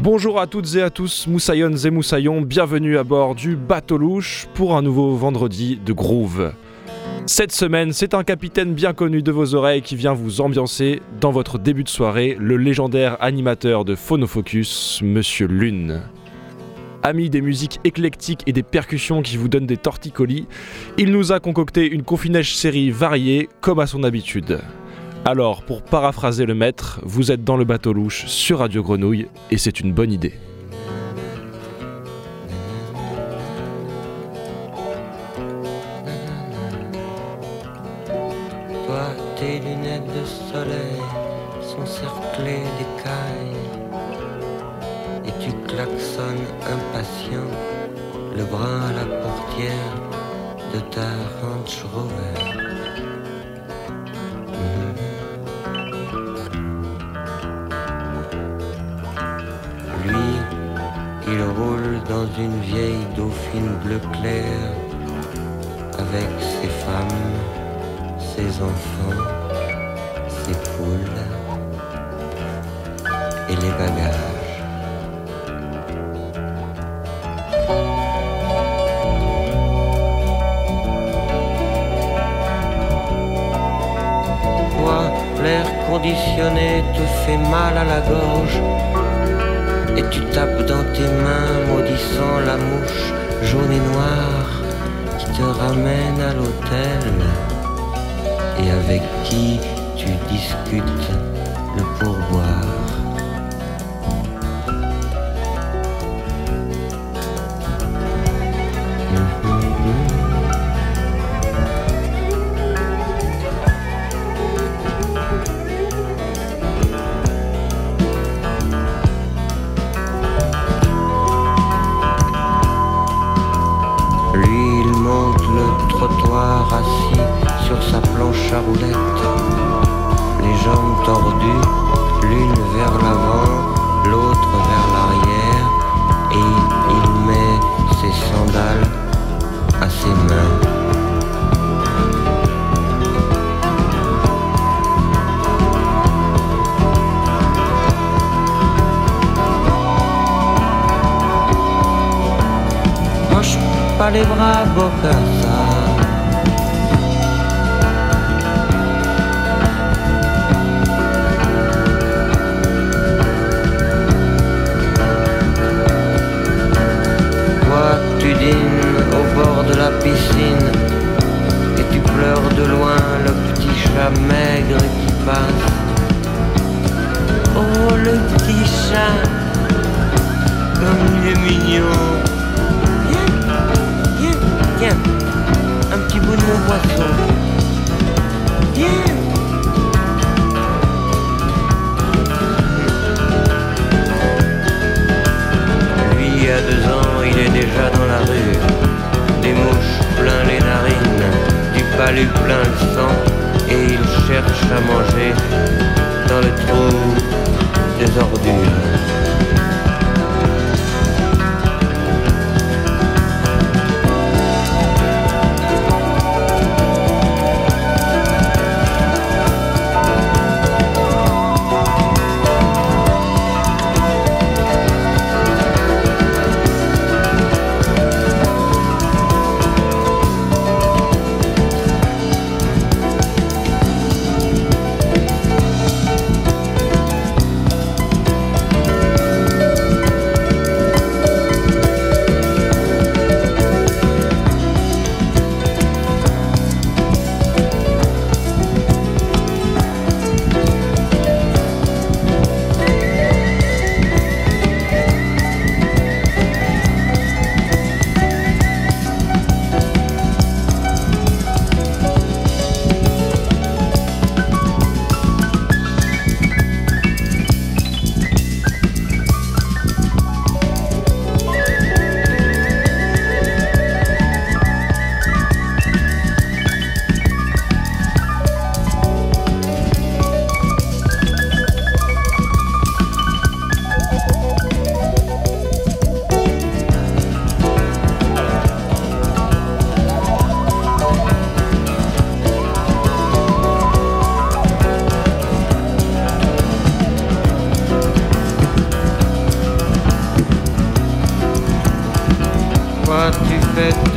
Bonjour à toutes et à tous, moussaillonnes et moussaillons, bienvenue à bord du bateau louche pour un nouveau vendredi de groove. Cette semaine, c'est un capitaine bien connu de vos oreilles qui vient vous ambiancer dans votre début de soirée, le légendaire animateur de Phonofocus, Monsieur Lune. Ami des musiques éclectiques et des percussions qui vous donnent des torticolis, il nous a concocté une confinèche série variée comme à son habitude. Alors, pour paraphraser le maître, vous êtes dans le bateau louche sur Radio Grenouille et c'est une bonne idée. Toi, tes lunettes de soleil sont cerclées d'écailles et tu klaxonnes impatient le bras à la portière de ta Range Rover. Dans une vieille dauphine bleu clair avec ses femmes, ses enfants, ses poules et les bagages. L'air conditionné te fait mal à la gorge et tu tapes dans tes mains maudissant la mouche jaune et noire qui te ramène à l'hôtel et avec qui tu discutes le pourboire.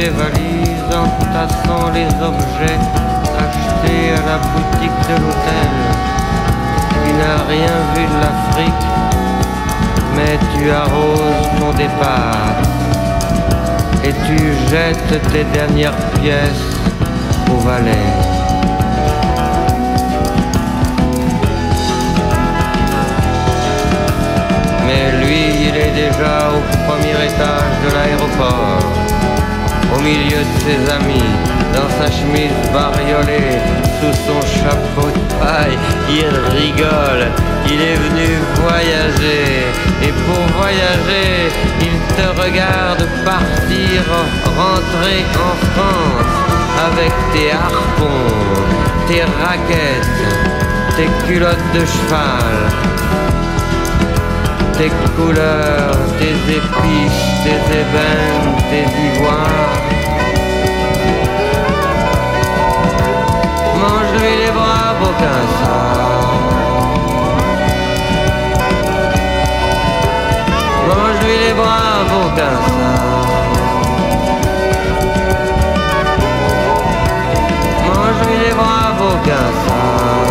Tes valises en tassant les objets achetés à la boutique de l'hôtel. Tu n'as rien vu de l'Afrique, mais tu arroses ton départ et tu jettes tes dernières pièces au valet. Mais lui, il est déjà au premier étage de l'aéroport, milieu de ses amis, dans sa chemise bariolée, sous son chapeau de paille, il rigole, il est venu voyager, et pour voyager, il te regarde partir, rentrer en France, avec tes harpons, tes raquettes, tes culottes de cheval, tes couleurs, tes épices, tes ébènes, tes ivoires. Mange-lui les bras, aucun Mange-lui les bras, aucun Mange-lui les bras, aucun Et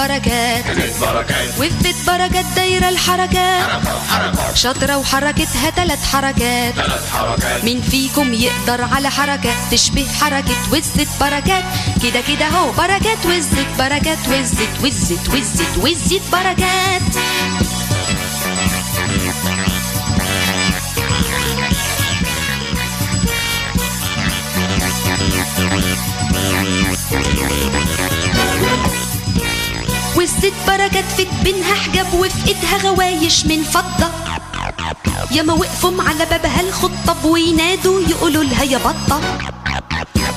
بركات. بيت بركات دايرة الحركات. شاطرة وحركتها تلات حركات. ثلاث حركات. مين فيكم يقدر على حركة تشبه حركة وزة بركات؟ كده كده هو بركات وزة بركات وزة وزة وزة وزة بركات. في بينها حجاب وفي ايدها غوايش من فضة. ياما وقفوا على بابها الخطب وينادوا يقولوا لها يا بطة.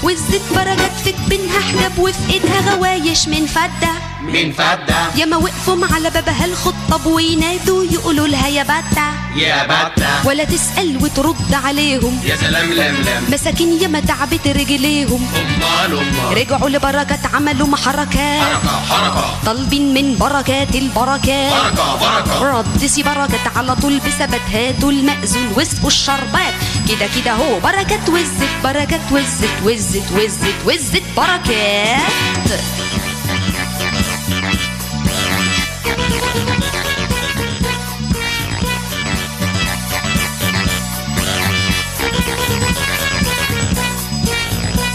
وزة بركات في بينها حجاب وفي ايدها غوايش من فضة من فدة ياما وقفوا على بابها الخطب وينادوا يقولوا لها يا بطة يا بتة ولا تسأل وترد عليهم. يا سلام لم لم. مساكين ياما تعبت رجليهم. أمال أمال رجعوا لبركات عملوا محركات. حركة حركة. طالبين من بركات البركات. بركة بركة. ردسي بركات على طول بثبات. هاتوا المأذون واسقوا الشربات. كده كده هو بركات وزت بركات وزت وزت وزت وزت بركات.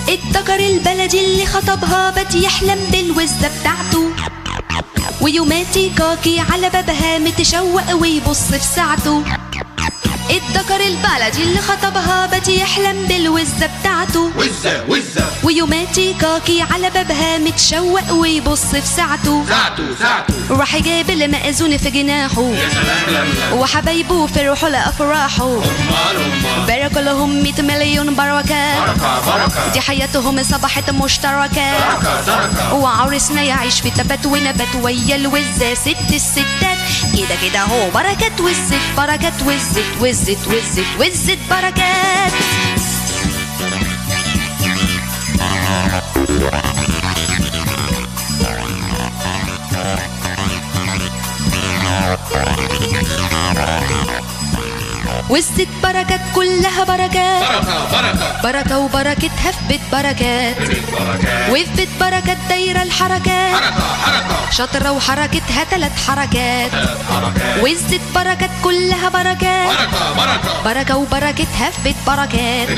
الذكر البلدي اللي خطبها بات يحلم بالوزة بتاعته. ويوماتي كاكي على بابها متشوق ويبص في ساعته. الذكر البلدي اللي خطبها بات يحلم بالوزة بتاعته. وزة وزة ويوماتي كاكي على بابها متشوق ويبص في ساعته. ساعته ساعته. راح جايب المأذون في جناحه. يا سلام وحبايبه فرحوا لأفراحه. بارك لهم 100 مليون بركة. بركة بركة. دي حياتهم صبحت مشتركة. بركة بركة. وعرسنا يعيش في تبات ونبات ويا الوزة ست الستات. كده كده هو بركات وزت بركات وزت وزت. whiz it, whiz it, but I get والست بركات كلها بركات. بركة بركة. بركة وبركتها في بيت بركات. وفي بيت بركات دايرة الحركات. حركة حركة. شاطرة وحركتها تلات حركات. ثلاث حركات. وزت بركات كلها بركات. بركة بركة. بركة وبركتها في بيت بركات.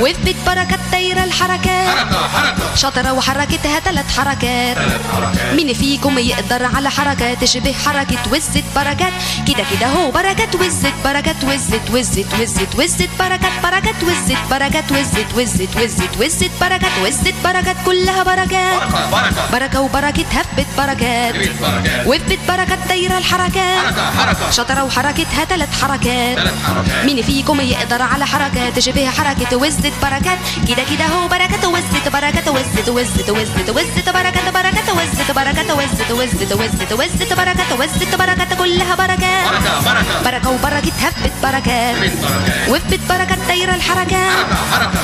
وفي بيت بركات دايرة الحركات. حركة حركة. شاطرة وحركتها تلات حركات. ثلاث حركات. مين فيكم يقدر على حركة تشبه حركة وزت بركات؟ كده كده هو بركات وزت بركات وزت وزت وزت وزت بركات بركات وزت بركات وزت وزت وزت وزت بركات وزت بركات كلها بركات بركة بركة بركة في بيت بركات بيت بركات دايرة الحركات شاطرة وحركتها حركات ثلاث حركات مين فيكم يقدر على حركة تشبه حركة وزت بركات كده كده هو بركات وزت بركات وزت وزت وزت وزت بركات بركات وزت بركات وزت وزت وزت وزت بركات وزت بركات كلها بركات بركة بركة بركة في بيت بركات بركات وفي بيت بركات دايرة الحركات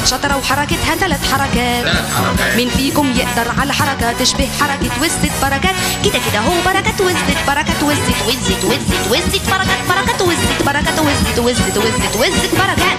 شاطرة وحركتها تلات حركات ثلاث حركات مين فيكم يقدر على حركة تشبه حركة وزت بركات كده كده هو بركات وزت بركات وزت وزت وزت وزت بركات بركات وزت بركات وزت وزت وزت وزت بركات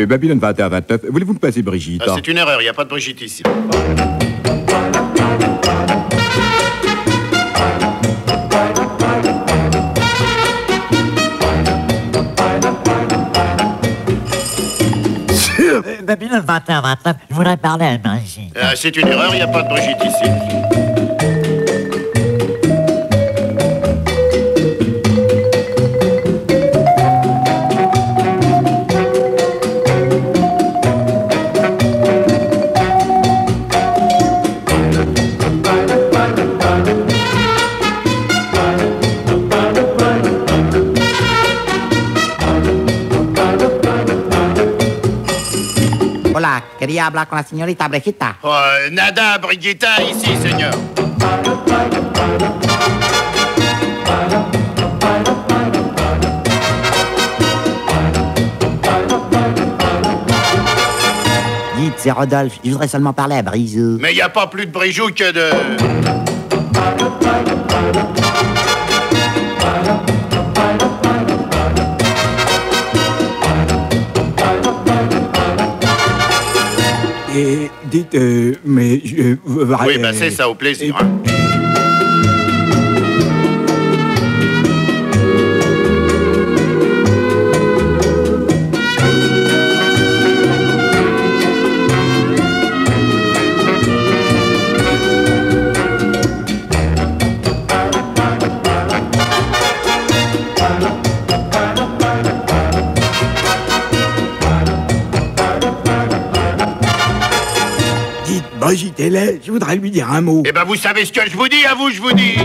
Euh, Babylone 21-29, voulez-vous me passer Brigitte? Ah, C'est une erreur, il n'y a pas de Brigitte ici. Babylone 21, 29, je voudrais parler à Brigitte. Ah, C'est une erreur, il n'y a pas de Brigitte ici. quería hablar con la señorita Brigitta. Oh, nada, Brigitta, ici, señor. Dites, c'est Rodolphe, je voudrais seulement parler à Brisou. Mais il n'y a pas plus de Brisou que de... dites, euh, mais... Euh, oui, bah c'est ça, au plaisir. Hein. je voudrais lui dire un mot. Eh ben, vous savez ce que je vous dis, à vous, je vous dis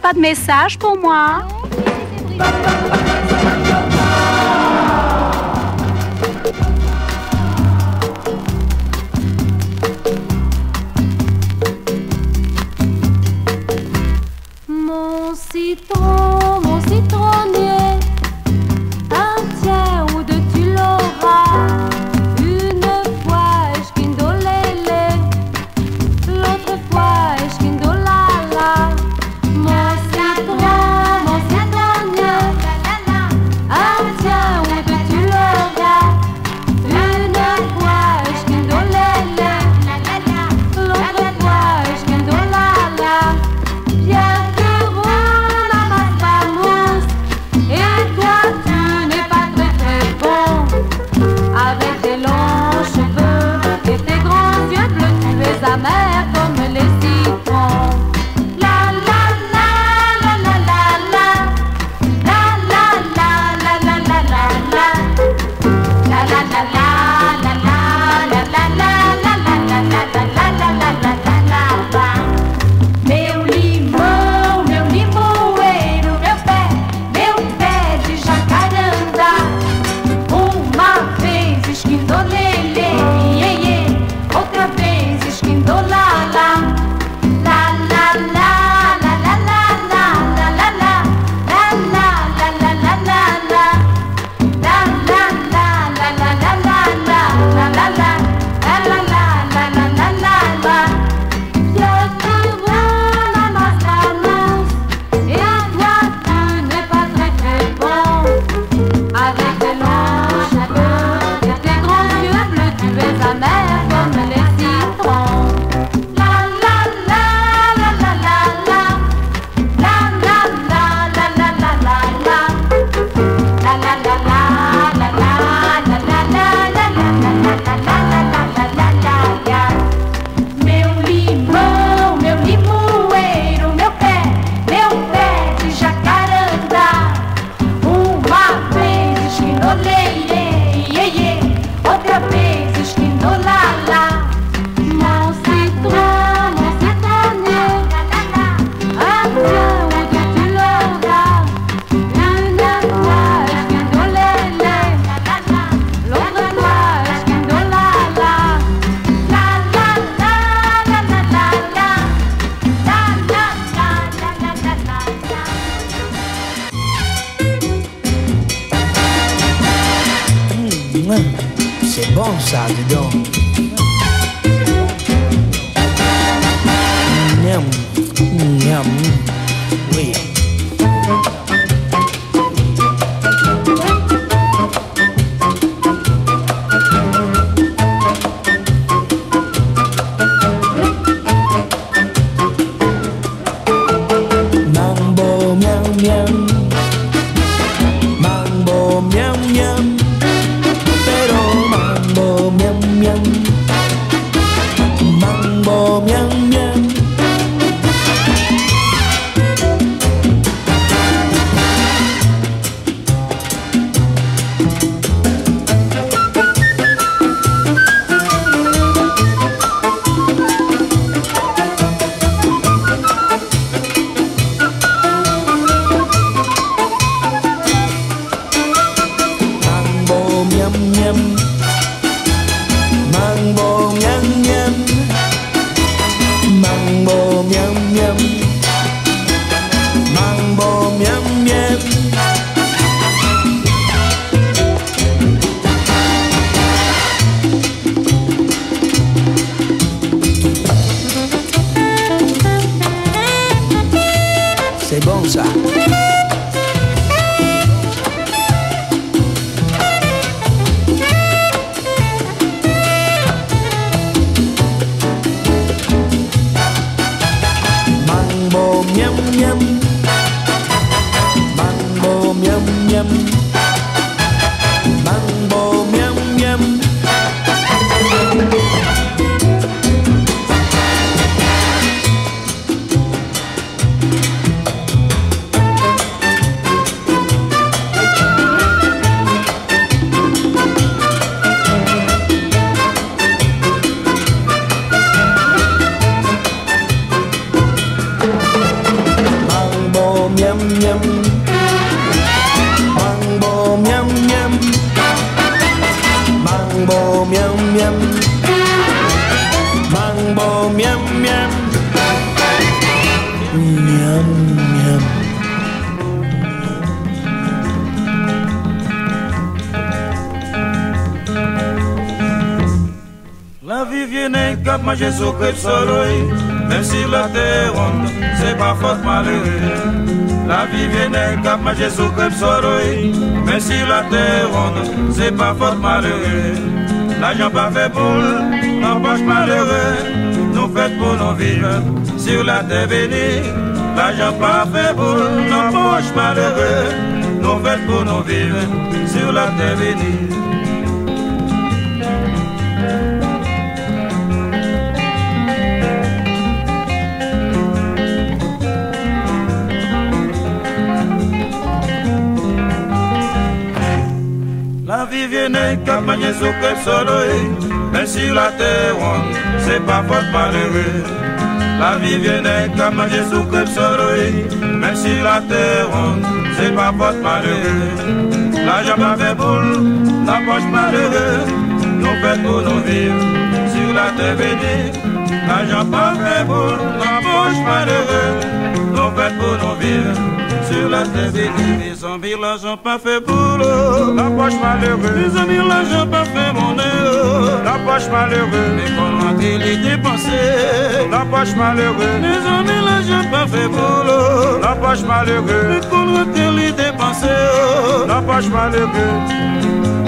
pas de message pour moi. lê, lê. Outra vez, esquindolala. nhâm. Bằng bồ nhâm nhâm. Bằng bồ nhâm nhâm. Bằng bồ nhâm nhâm. Nhâm nhâm. La vie vient d'un cap, manger sous crêpe soleil, même si la terre ronde, c'est pas fort malheureux. La vie vient d'un cap manger sous crêpe soleil Même si la terre ronde, c'est pas faute malheureux. L'argent pas fait boule, n'empêche malheureux. Nous faites pour nous vivre sur la terre bénie. L'argent pas fait boule, n'empêche malheureux. Nous faites pour nous vivre sur la terre bénie La vie vient manger sous crêpe soleil. Mais sur la terre ronde, c'est pas faute malheureux La vie vient manger sous crêpe soleil. Mais sur la terre ronde, c'est pas faute malheureux L'argent pas fait boule, la poche malheureux Nous faites pour nous vivre sur la terre bénie. L'argent pas fait boule, la poche malheureux Nous faites pour nous vivre sur la terre bénie Les zombies, l'argent pas fait boulot La poche malheureux Les amis, l'argent pas fait monnaie. La poche malheureux Les volontés, les dépenser La poche malheureux Les amis, l'argent pas fait boulot La poche malheureux Les volontés, les dépenser La poche malheureux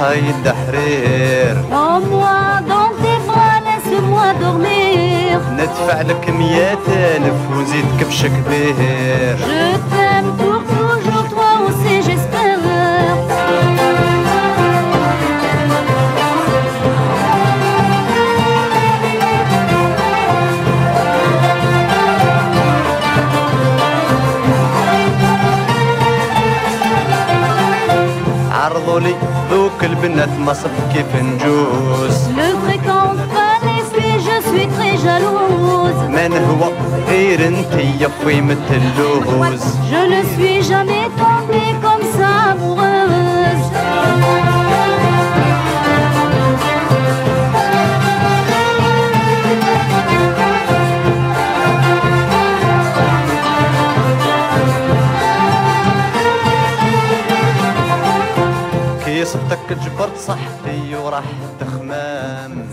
هاي دحر فويمة اللوز Je ne suis jamais tombée comme ça amoureuse. كي صبتك جبرت صحتي وراح تخمام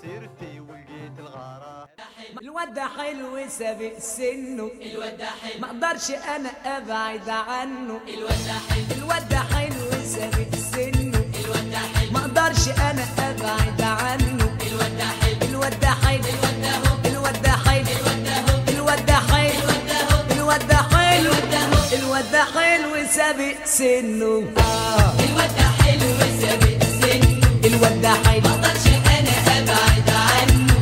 سيرتي ولقيت الغرام الواد ده حلو سابق سنه الواد ده حلو ما أقدرش أنا ابعد عنه الواد ده حلو الواد ده حلو سابق سنه الواد ده حلو ما أقدرش أنا ابعد عنه الواد ده حلو الواد ده حلو الواد ده حلو الواد ده حلو الواد ده حلو الواد ده حلو سابق سنه آه الواد ده حلو سابق سنه الواد ده حلو ما أقدرش أنا ابعد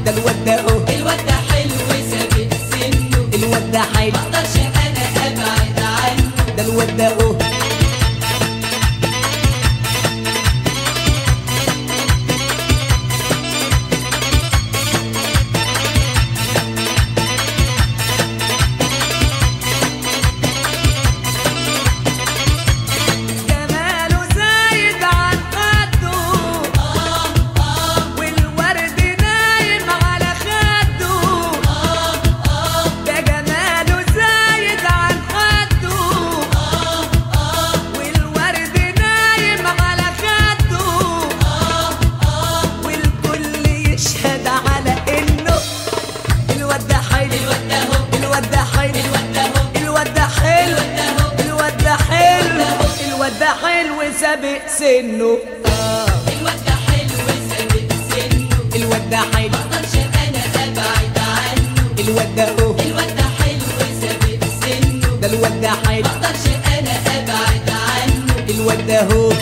عنه ده الواد ده اهو الواد ده حلو سابق سنه. الواد ده حلو. ما أقدرش أنا أبعد عنه. ده الواد ده اهو سنه آه. الواد ده حلو سابق سنه الواد ده حلو. أنا ابعد عنه. الواد ده هو الواد ده حلو سابق سنه ده الواد ده حلو. أنا ابعد عنه. الواد ده هو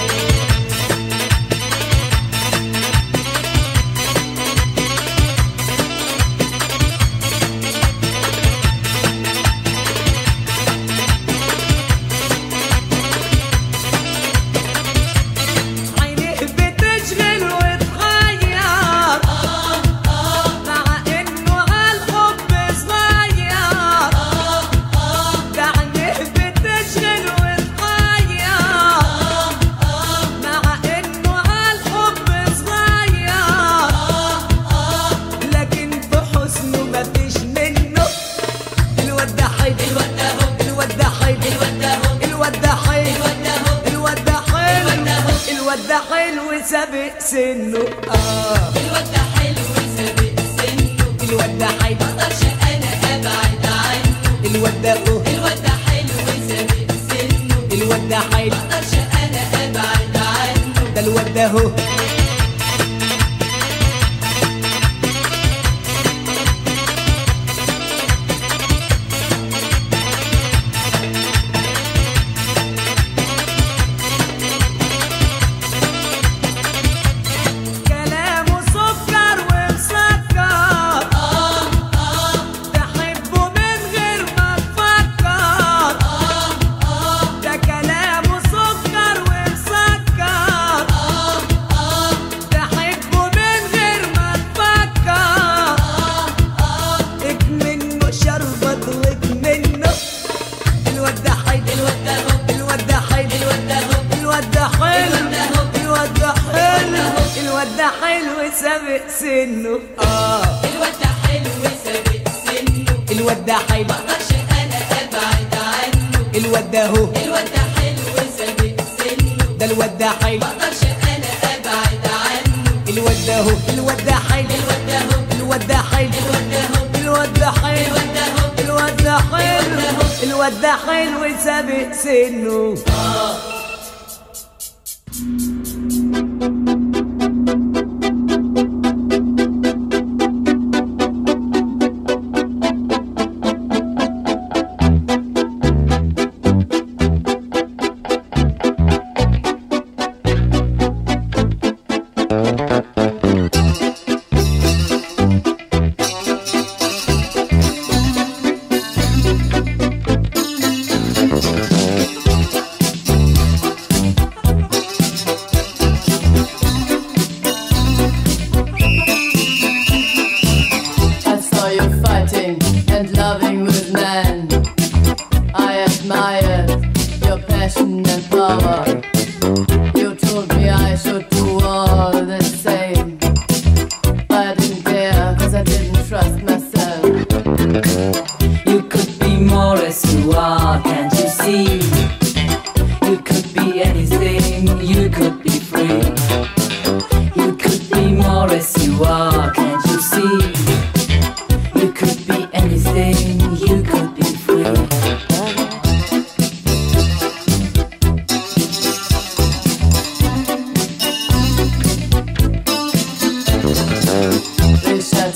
ده حلو سابق سنه. آه. الواد ده حلو سابق سنه. الواد ده حلو مقدرش أنا أبعد عنه. الواد ده هو. الواد ده حلو سابق سنه. ده الواد ده حلو مقدرش أنا أبعد عنه. الواد ده هو. الواد ده حلو. الواد ده هو. الواد ده حلو الواد ده حلو. الواد ده حلو. الواد ده حلو سابق سنه. آه. They said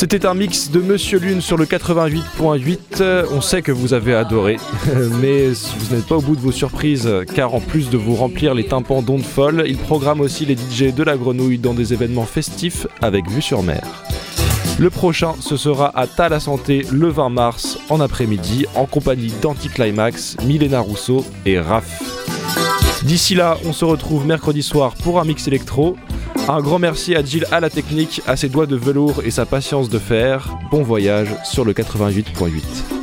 C'était un mix de Monsieur Lune sur le 88.8. Euh, On sait que vous avez adoré, mais vous n'êtes pas au bout de vos surprises, car en plus de vous remplir les tympans d'ondes folles, il programme aussi les DJ de la grenouille dans des événements festifs avec vue sur mer. Le prochain, ce sera à Ta la Santé le 20 mars en après-midi en compagnie d'Anticlimax, Milena Rousseau et Raph. D'ici là, on se retrouve mercredi soir pour un mix électro. Un grand merci à Jill à la technique, à ses doigts de velours et sa patience de fer. Bon voyage sur le 88.8.